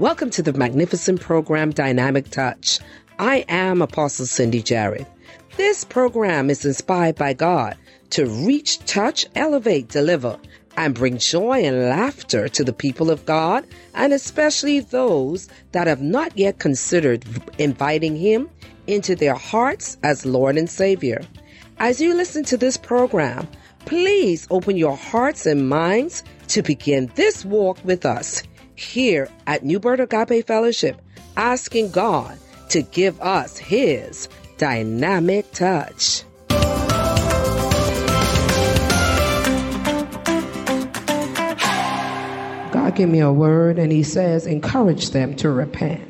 Welcome to the magnificent program Dynamic Touch. I am Apostle Cindy Jarrett. This program is inspired by God to reach, touch, elevate, deliver, and bring joy and laughter to the people of God, and especially those that have not yet considered inviting Him into their hearts as Lord and Savior. As you listen to this program, please open your hearts and minds to begin this walk with us here at New Birth Agape Fellowship, asking God to give us His dynamic touch. God gave me a word, and He says, encourage them to repent.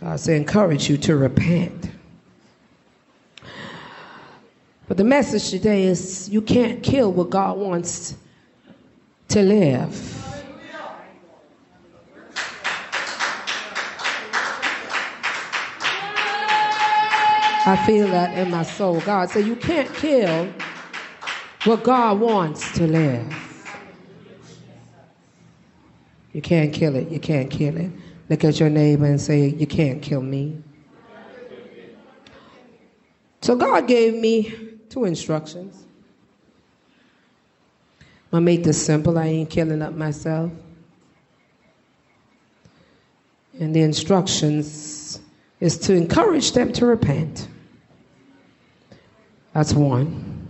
God said, encourage you to repent. But the message today is you can't kill what God wants to live. I feel that in my soul. God said, You can't kill what God wants to live. You can't kill it. You can't kill it. Look at your neighbor and say, You can't kill me. So God gave me two instructions. Gonna make this simple. I ain't killing up myself. And the instructions is to encourage them to repent. That's one.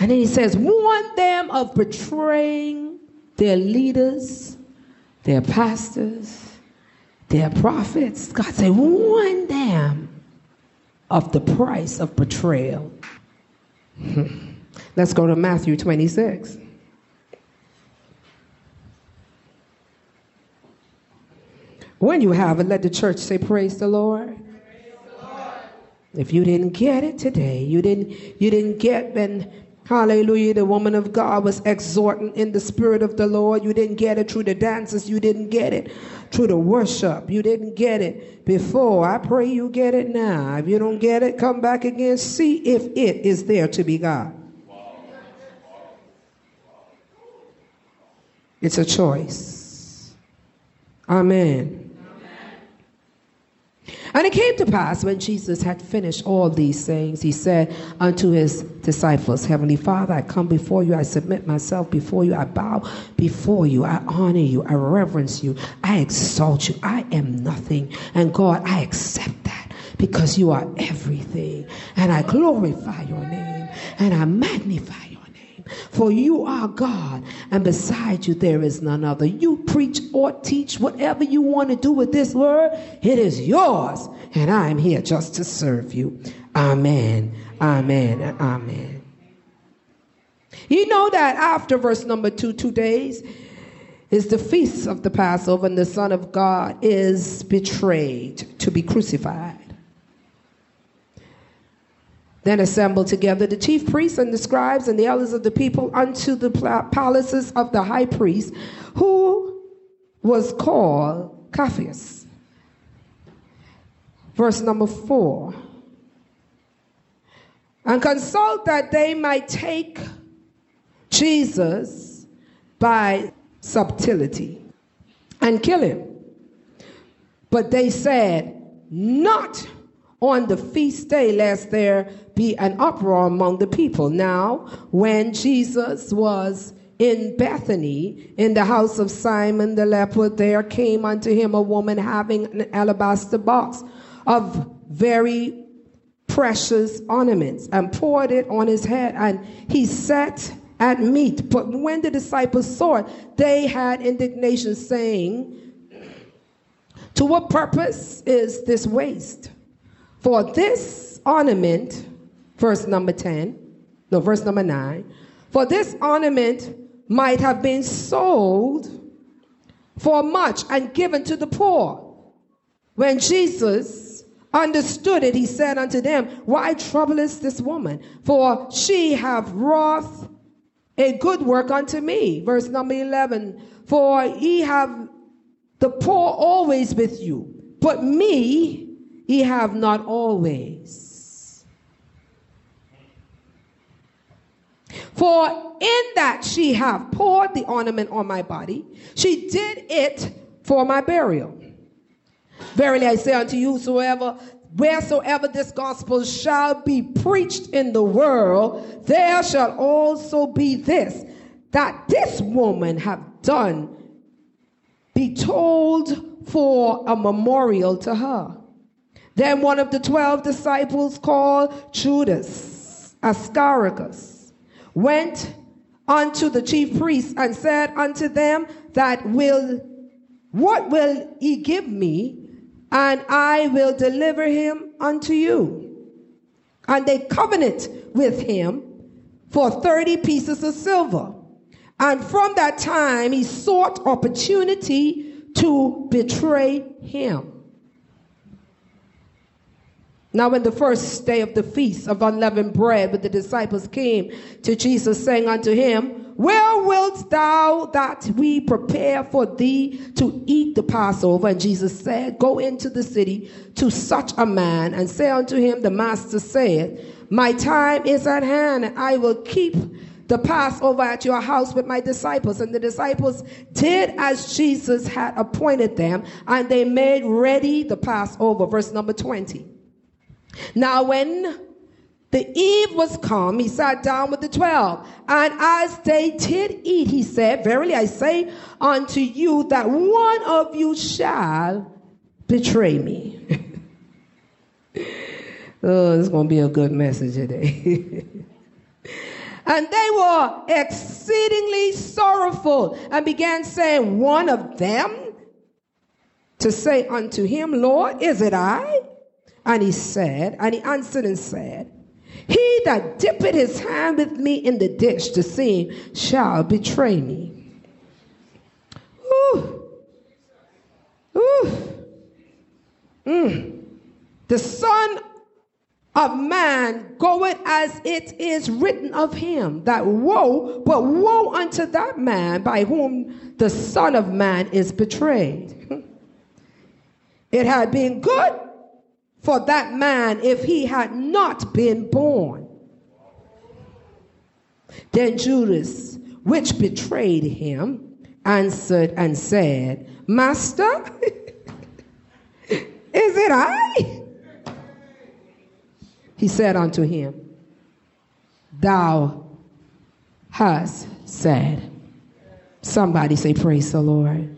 And then he says, warn them of betraying their leaders, their pastors, their prophets. God said, warn them of the price of betrayal. Let's go to Matthew 26. When you have it, let the church say, Praise the Lord. If you didn't get it today, you didn't, you didn't get when, hallelujah, the woman of God was exhorting in the spirit of the Lord. You didn't get it through the dances. You didn't get it through the worship. You didn't get it before. I pray you get it now. If you don't get it, come back again. See if it is there to be God. It's a choice. Amen. And it came to pass when Jesus had finished all these things, he said unto his disciples, Heavenly Father, I come before you, I submit myself before you, I bow before you, I honor you, I reverence you, I exalt you. I am nothing. And God, I accept that because you are everything. And I glorify your name and I magnify for you are God, and beside you there is none other. You preach or teach whatever you want to do with this word, it is yours, and I am here just to serve you. Amen, amen, amen. You know that after verse number two, two days is the feast of the Passover, and the Son of God is betrayed to be crucified. Then assembled together the chief priests and the scribes and the elders of the people unto the palaces of the high priest, who was called Caiaphas. Verse number four. And consult that they might take Jesus by subtlety and kill him. But they said, Not on the feast day, lest there be an uproar among the people. Now, when Jesus was in Bethany, in the house of Simon the leper, there came unto him a woman having an alabaster box of very precious ornaments and poured it on his head, and he sat at meat. But when the disciples saw it, they had indignation, saying, To what purpose is this waste? For this ornament, verse number 10, no, verse number 9, for this ornament might have been sold for much and given to the poor. When Jesus understood it, he said unto them, Why troublest this woman? For she hath wrought a good work unto me. Verse number 11, For ye have the poor always with you, but me ye have not always. For in that she have poured the ornament on my body, she did it for my burial. Verily I say unto you, whosoever wheresoever this gospel shall be preached in the world, there shall also be this, that this woman have done, be told for a memorial to her. Then one of the twelve disciples called Judas Ascaricus went unto the chief priests and said unto them that will what will ye give me and I will deliver him unto you? And they covenant with him for 30 pieces of silver. And from that time he sought opportunity to betray him now, when the first day of the feast of unleavened bread, with the disciples came to Jesus, saying unto him, Where wilt thou that we prepare for thee to eat the Passover? And Jesus said, Go into the city to such a man, and say unto him, The master saith, My time is at hand, and I will keep the Passover at your house with my disciples. And the disciples did as Jesus had appointed them, and they made ready the Passover. Verse number 20. Now, when the eve was come, he sat down with the twelve. And as they did eat, he said, Verily I say unto you that one of you shall betray me. oh, this is going to be a good message today. and they were exceedingly sorrowful and began saying, One of them to say unto him, Lord, is it I? And he said, and he answered and said, He that dippeth his hand with me in the dish to see shall betray me. Ooh. Ooh. Mm. The Son of Man goeth as it is written of him, that woe, but woe unto that man by whom the Son of Man is betrayed. It had been good for that man if he had not been born. Then Judas, which betrayed him, answered and said, Master, is it I? He said unto him, Thou hast said. Somebody say, Praise the Lord.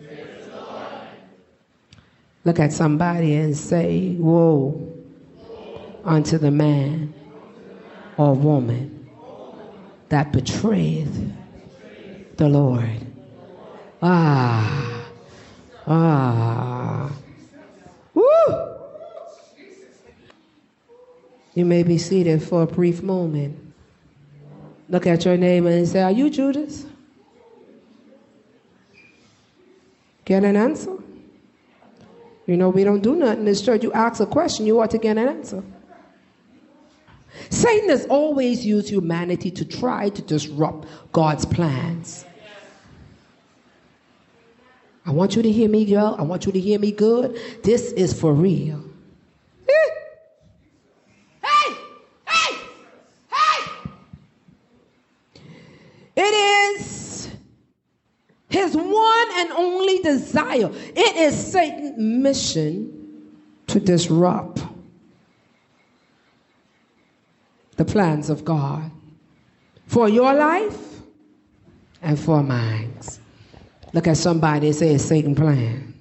Look at somebody and say, Woe unto the man or woman that betrayeth the Lord. Ah, ah. Woo! You may be seated for a brief moment. Look at your neighbor and say, Are you Judas? Get an answer? You know, we don't do nothing in this church. You ask a question, you ought to get an answer. Satan has always used humanity to try to disrupt God's plans. I want you to hear me, girl. I want you to hear me good. This is for real. Hey! Hey! Hey! It is his one and only desire. It is Satan's mission to disrupt the plans of God for your life and for mine. Look at somebody and say it's Satan's plan.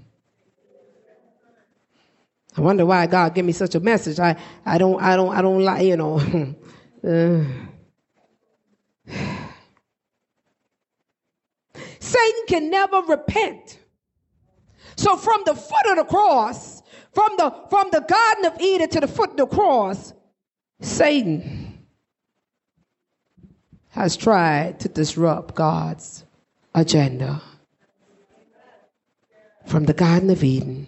I wonder why God gave me such a message. I, I don't I don't I don't like you know. uh, Satan can never repent. So from the foot of the cross, from the from the Garden of Eden to the foot of the cross, Satan has tried to disrupt God's agenda. From the Garden of Eden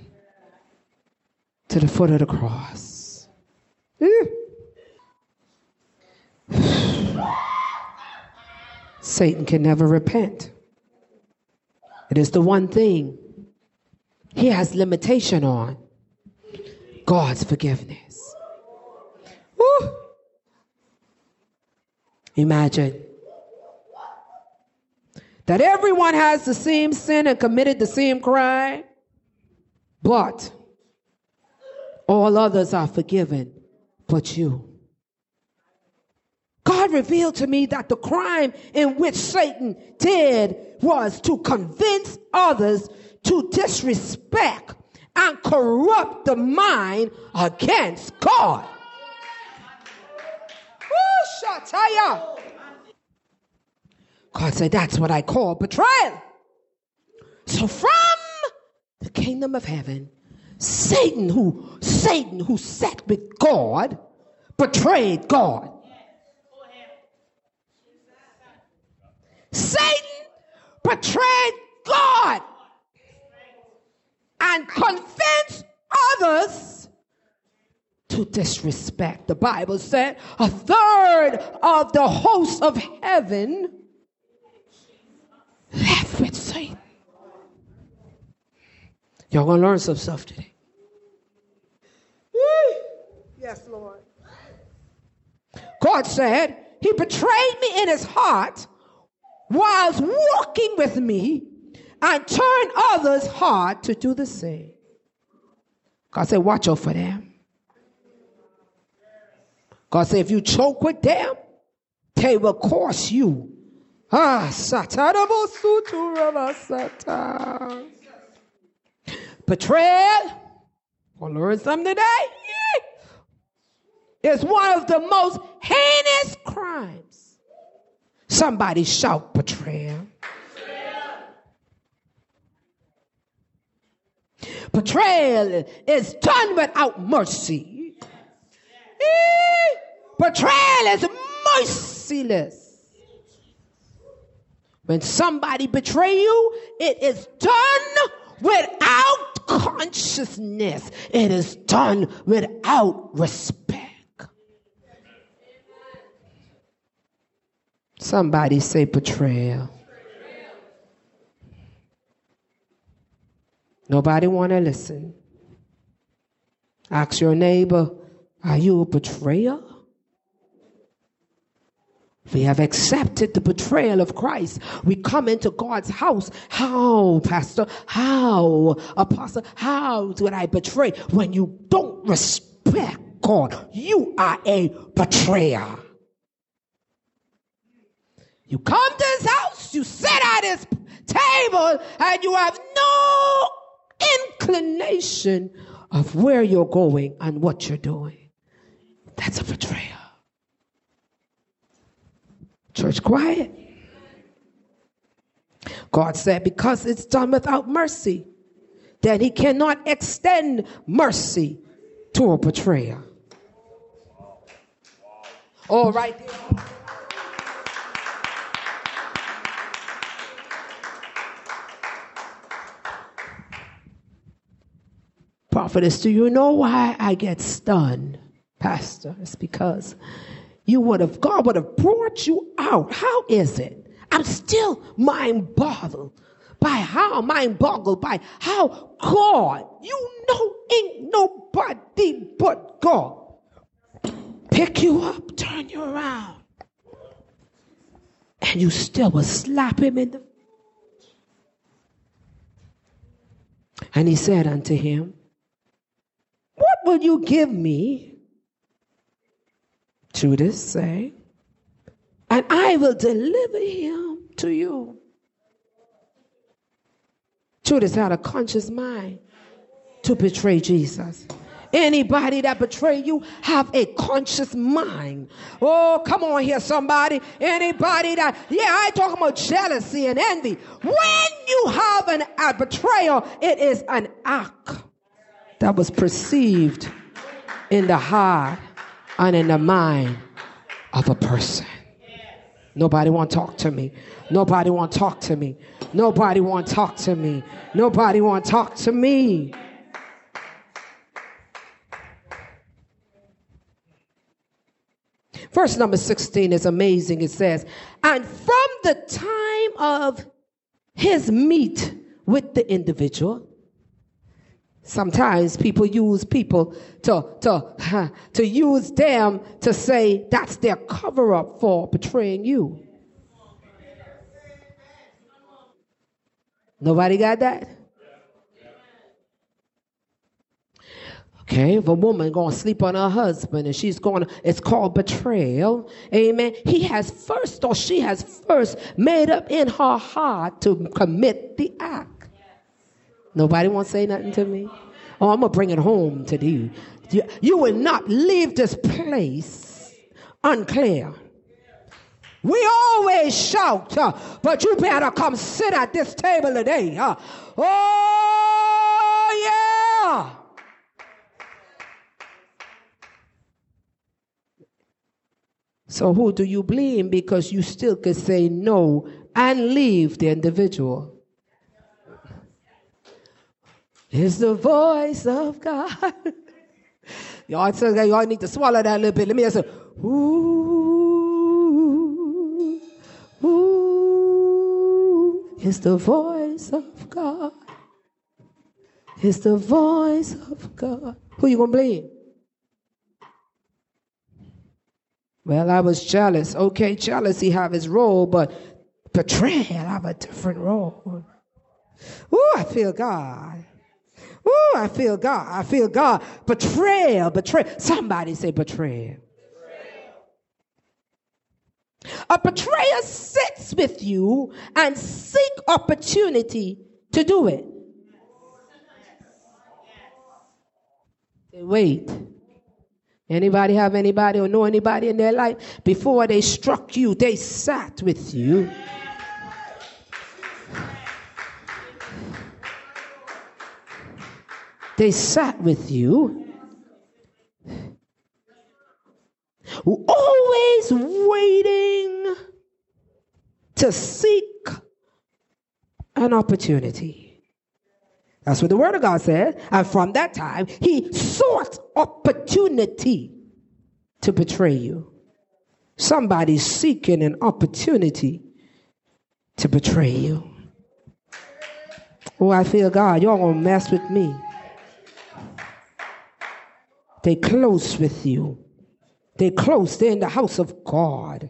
to the foot of the cross. Satan can never repent. It is the one thing he has limitation on God's forgiveness. Woo. Imagine that everyone has the same sin and committed the same crime, but all others are forgiven but you. God revealed to me that the crime in which Satan did was to convince others to disrespect and corrupt the mind against God. God said, That's what I call betrayal. So from the kingdom of heaven, Satan, who Satan, who sat with God, betrayed God. Satan betrayed God and convinced others to disrespect. The Bible said a third of the host of heaven left with Satan. Y'all gonna learn some stuff today. Yes, Lord. God said, He betrayed me in His heart whilst walking with me and turn others' heart to do the same. God said, Watch out for them. God said, If you choke with them, they will cost you. Ah, Betrayal. We'll learn something today. Is one of the most heinous crimes. Somebody shout betrayal. Betrayal is done without mercy. Betrayal is merciless. When somebody betray you, it is done without consciousness. It is done without respect. Somebody say betrayal. Nobody want to listen. Ask your neighbor, are you a betrayer? We have accepted the betrayal of Christ. We come into God's house. How, Pastor? How, Apostle? How did I betray? When you don't respect God, you are a betrayer. You come to his house, you sit at his table, and you have no inclination of where you're going and what you're doing. That's a betrayal. Church quiet. God said, because it's done without mercy, then he cannot extend mercy to a betrayer. All right. Prophetess, do you know why I get stunned, Pastor? It's because you would have, God would have brought you out. How is it? I'm still mind boggled by how, mind boggled by how God, you know, ain't nobody but God. Pick you up, turn you around. And you still will slap him in the. And he said unto him, will you give me? Judas say, and I will deliver him to you. Judas had a conscious mind to betray Jesus. Anybody that betray you have a conscious mind. Oh, come on here, somebody. Anybody that, yeah, I talk about jealousy and envy. When you have an, a betrayal, it is an act that was perceived in the heart and in the mind of a person. Nobody want to talk to me. Nobody want to talk to me. Nobody want to talk to me. Nobody want to talk to me. Verse number 16 is amazing. It says, And from the time of his meet with the individual, Sometimes people use people to, to, to use them to say that's their cover up for betraying you. Nobody got that? Okay, if a woman gonna sleep on her husband and she's gonna, it's called betrayal. Amen. He has first, or she has first made up in her heart to commit the act. Nobody to say nothing to me. Oh, I'm gonna bring it home to you. You, you will not leave this place unclear. We always shout, uh, but you better come sit at this table today. Uh. Oh, yeah. So who do you blame? Because you still can say no and leave the individual. It's the voice of God. y'all, y'all need to swallow that a little bit. Let me answer. Ooh, ooh, it's the voice of God. It's the voice of God. Who you gonna blame? Well, I was jealous. Okay, jealousy have its role, but betrayal have a different role. Ooh, I feel God. Ooh, I feel God. I feel God. Betrayal, betrayal. Somebody say betrayal. A betrayer sits with you and seek opportunity to do it. They Wait. Anybody have anybody or know anybody in their life? Before they struck you, they sat with you. They sat with you. Always waiting to seek an opportunity. That's what the Word of God says. And from that time, he sought opportunity to betray you. Somebody's seeking an opportunity to betray you. Oh, I feel God. Y'all gonna mess with me. They close with you. They close. They're in the house of God.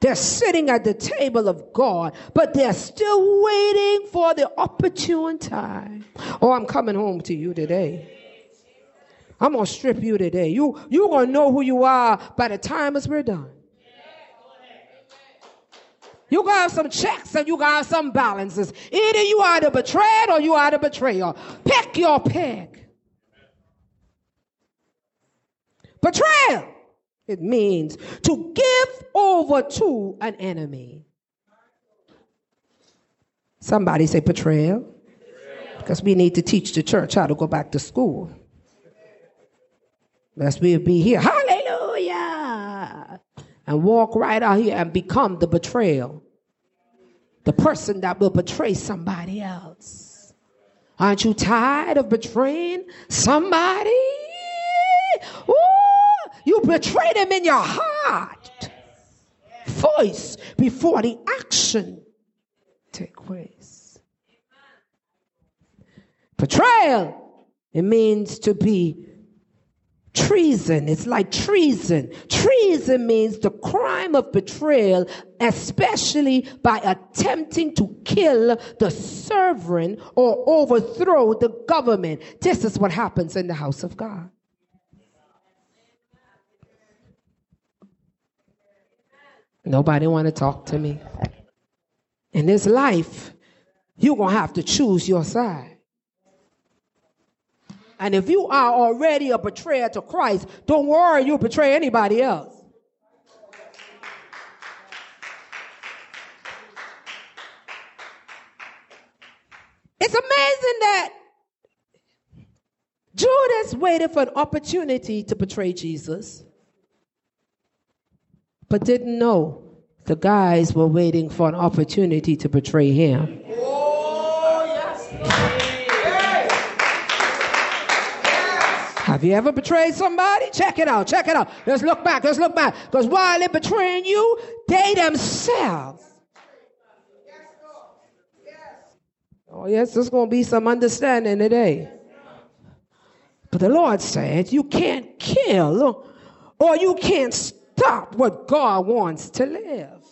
They're sitting at the table of God, but they're still waiting for the opportune time. Oh, I'm coming home to you today. I'm gonna strip you today. You you're gonna know who you are by the time as we're done. You gonna have some checks and you gonna have some balances. Either you are the betrayed or you are the betrayer. Pick your peg. Betrayal. It means to give over to an enemy. Somebody say betrayal. Because we need to teach the church how to go back to school. Lest we be here, hallelujah, and walk right out here and become the betrayal. The person that will betray somebody else. Aren't you tired of betraying somebody? Ooh, you betray him in your heart. Voice before the action take place. Betrayal, it means to be treason. It's like treason. Treason means the crime of betrayal, especially by attempting to kill the sovereign or overthrow the government. This is what happens in the house of God. Nobody want to talk to me. In this life, you're going to have to choose your side. And if you are already a betrayer to Christ, don't worry, you'll betray anybody else. It's amazing that Judas waited for an opportunity to betray Jesus but didn't know the guys were waiting for an opportunity to betray him. Oh, yes. Have you ever betrayed somebody? Check it out, check it out. Let's look back, let's look back. Because while they're betraying you, they themselves. Oh, yes, there's going to be some understanding today. But the Lord said, You can't kill or you can't stop what God wants to live.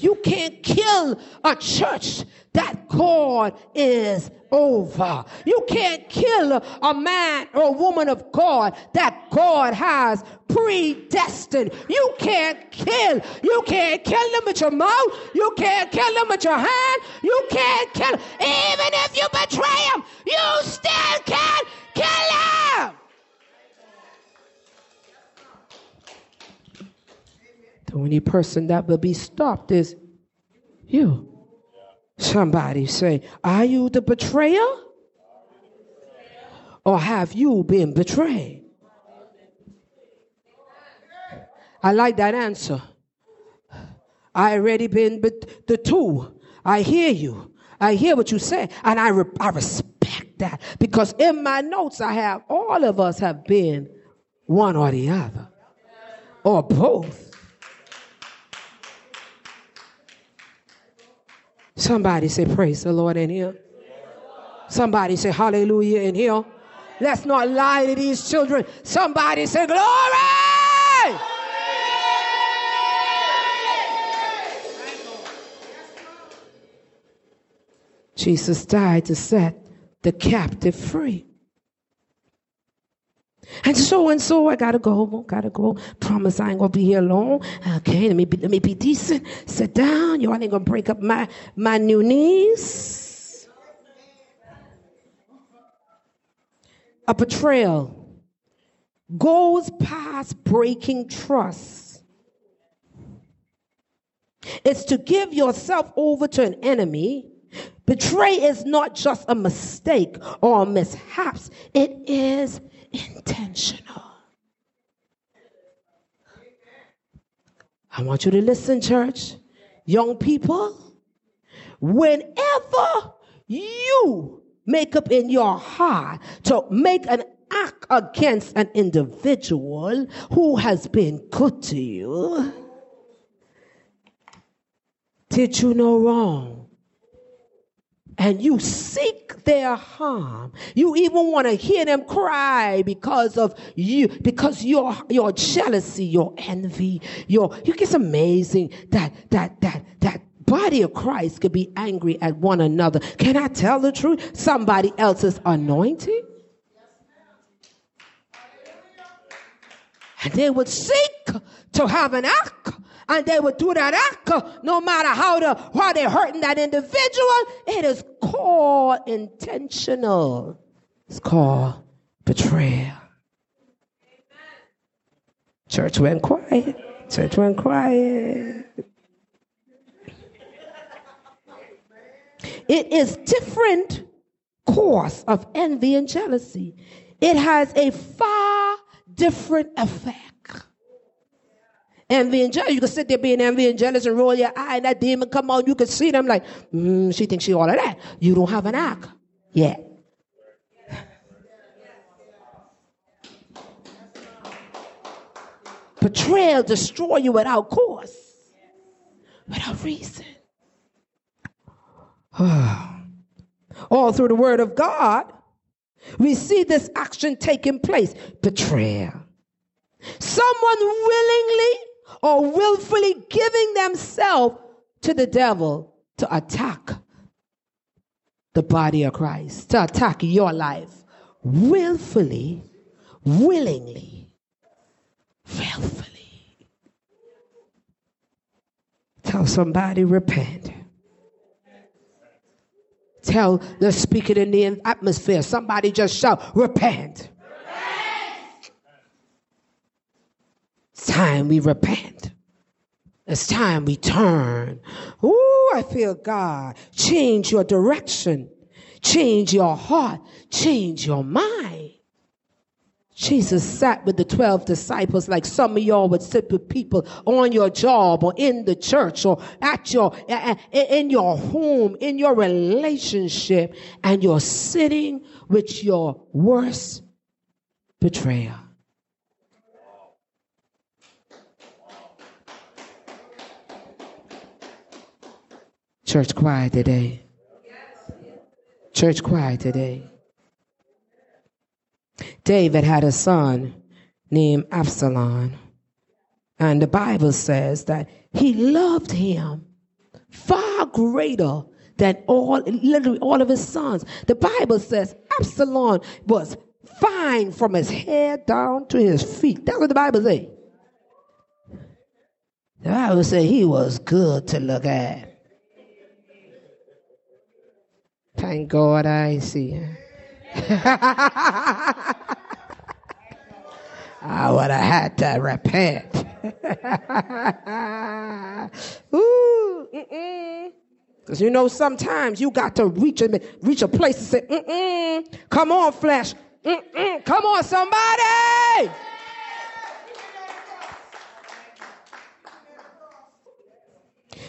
You can't kill a church that God is over. You can't kill a man or woman of God that God has predestined. You can't kill. You can't kill them with your mouth. You can't kill them with your hand. You can't kill them. Even if you betray them, you still can't kill them. The only person that will be stopped is you. Somebody say, Are you the betrayer? Or have you been betrayed? I like that answer. I already been but the two. I hear you. I hear what you say, and I, re- I respect that because in my notes I have all of us have been one or the other or both. Somebody say, Praise the Lord in here. Somebody say, Hallelujah in here. Let's not lie to these children. Somebody say, Glory! Jesus died to set the captive free. And so and so, I gotta go, gotta go. Promise I ain't gonna be here long. Okay, let me be, let me be decent. Sit down. Y'all ain't gonna break up my my new knees. A betrayal goes past breaking trust. It's to give yourself over to an enemy. Betray is not just a mistake or a mishaps. It is intentional. I want you to listen, church. Young people, whenever you make up in your heart to make an act against an individual who has been good to you, did you no wrong? And you seek their harm. You even want to hear them cry because of you, because your your jealousy, your envy, your you it's amazing that that that that body of Christ could be angry at one another. Can I tell the truth? Somebody else's anointing. And they would seek to have an act and they would do that act no matter how the how they're hurting that individual. It is called intentional. It's called betrayal. Church went quiet. Church went quiet. It is different course of envy and jealousy. It has a far different effect. Envy and jealous. You can sit there being envy and jealous and roll your eye and that demon come on. You can see them like, mm, she thinks she all of that. You don't have an act yet. Betrayal destroy you without cause, without reason. All through the word of God, we see this action taking place. Betrayal. Someone willingly or willfully giving themselves to the devil to attack the body of Christ, to attack your life. Willfully, willingly, willfully. Tell somebody, repent. Tell, let's speak it in the atmosphere. Somebody just shout, repent. It's time we repent. It's time we turn. Ooh, I feel God. Change your direction. Change your heart. Change your mind. Jesus sat with the 12 disciples like some of y'all would sit with people on your job or in the church or at your, in your home, in your relationship, and you're sitting with your worst betrayer. Church quiet today. Church quiet today. David had a son named Absalom. And the Bible says that he loved him far greater than all, literally all of his sons. The Bible says Absalom was fine from his head down to his feet. That's what the Bible says. The Bible says he was good to look at. Thank God I see. I would have had to repent. Ooh, Because you know, sometimes you got to reach a, reach a place and say, Mm-mm, come on, flesh. Mm-mm, come on, somebody.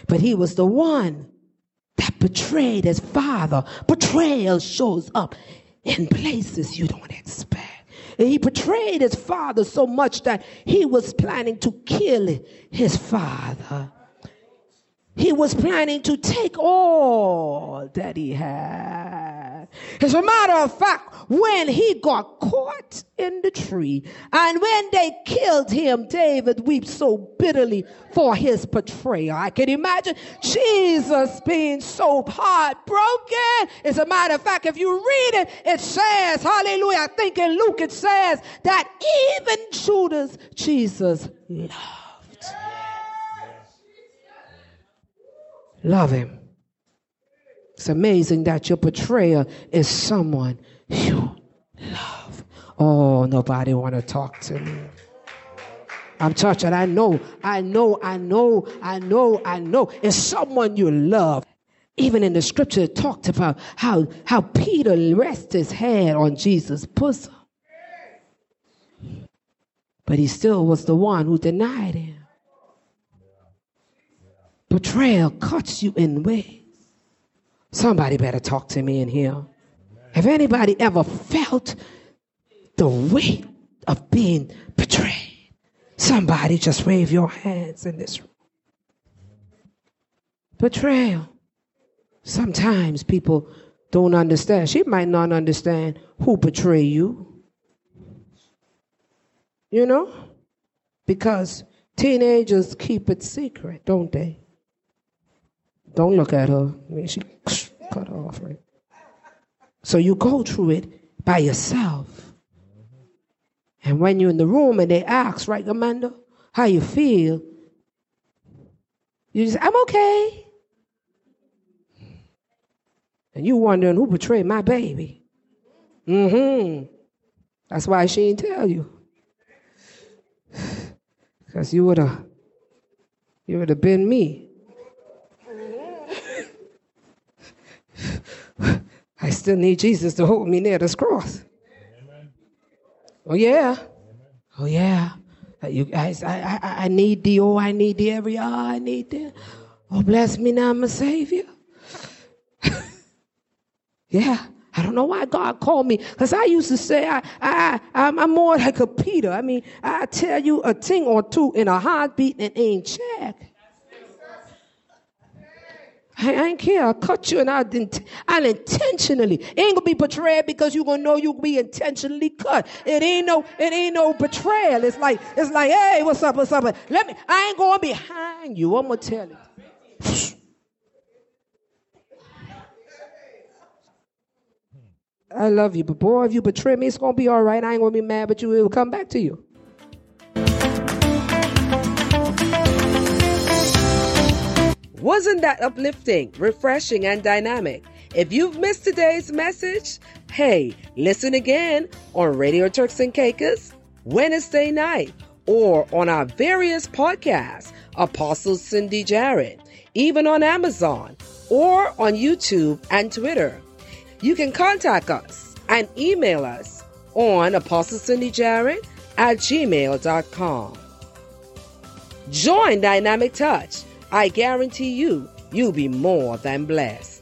But he was the one that betrayed his father. Betrayal shows up in places you don't expect. He betrayed his father so much that he was planning to kill his father. He was planning to take all that he had. As a matter of fact, when he got caught in the tree and when they killed him, David weeps so bitterly for his betrayal. I can imagine Jesus being so heartbroken. As a matter of fact, if you read it, it says, hallelujah, I think in Luke it says that even Judas, Jesus loved. Love him. It's amazing that your betrayer is someone you love. Oh, nobody want to talk to me. I'm touching. I know, I know, I know, I know, I know. It's someone you love. Even in the scripture, it talked about how, how Peter rested his head on Jesus' bosom. But he still was the one who denied him. Betrayal cuts you in ways. Somebody better talk to me in here. Have anybody ever felt the weight of being betrayed? Somebody just wave your hands in this room. Betrayal. Sometimes people don't understand. She might not understand who betrayed you. You know? Because teenagers keep it secret, don't they? Don't look at her. I mean, she cut her off, right? So you go through it by yourself. And when you're in the room and they ask, right, Amanda, how you feel, you just, I'm okay. And you wondering who betrayed my baby. Mm-hmm. That's why she didn't tell you. Because you would have you would have been me. I still need Jesus to hold me near this cross. Amen. Oh yeah. Amen. Oh yeah. Uh, you guys, I, I, I need thee. Oh, I need thee every hour. I need thee. Oh, bless me now, my Savior. yeah. I don't know why God called me. Because I used to say I, I, I'm, I'm more like a Peter. I mean, I tell you a thing or two in a heartbeat and ain't check. I, ain't care. I'll cut you and I'll, I'll intentionally. It ain't gonna be betrayed because you're gonna know you'll be intentionally cut. It ain't no, it ain't no betrayal. It's like, it's like, hey, what's up, what's up? Let me, I ain't going behind you. I'm gonna tell you. I love you, but boy, if you betray me, it's gonna be all right. I ain't gonna be mad, but you will come back to you. Wasn't that uplifting, refreshing, and dynamic? If you've missed today's message, hey, listen again on Radio Turks and Caicos Wednesday night or on our various podcasts, Apostle Cindy Jarrett, even on Amazon or on YouTube and Twitter. You can contact us and email us on Apostle Cindy Jarrett at gmail.com. Join Dynamic Touch I guarantee you, you'll be more than blessed.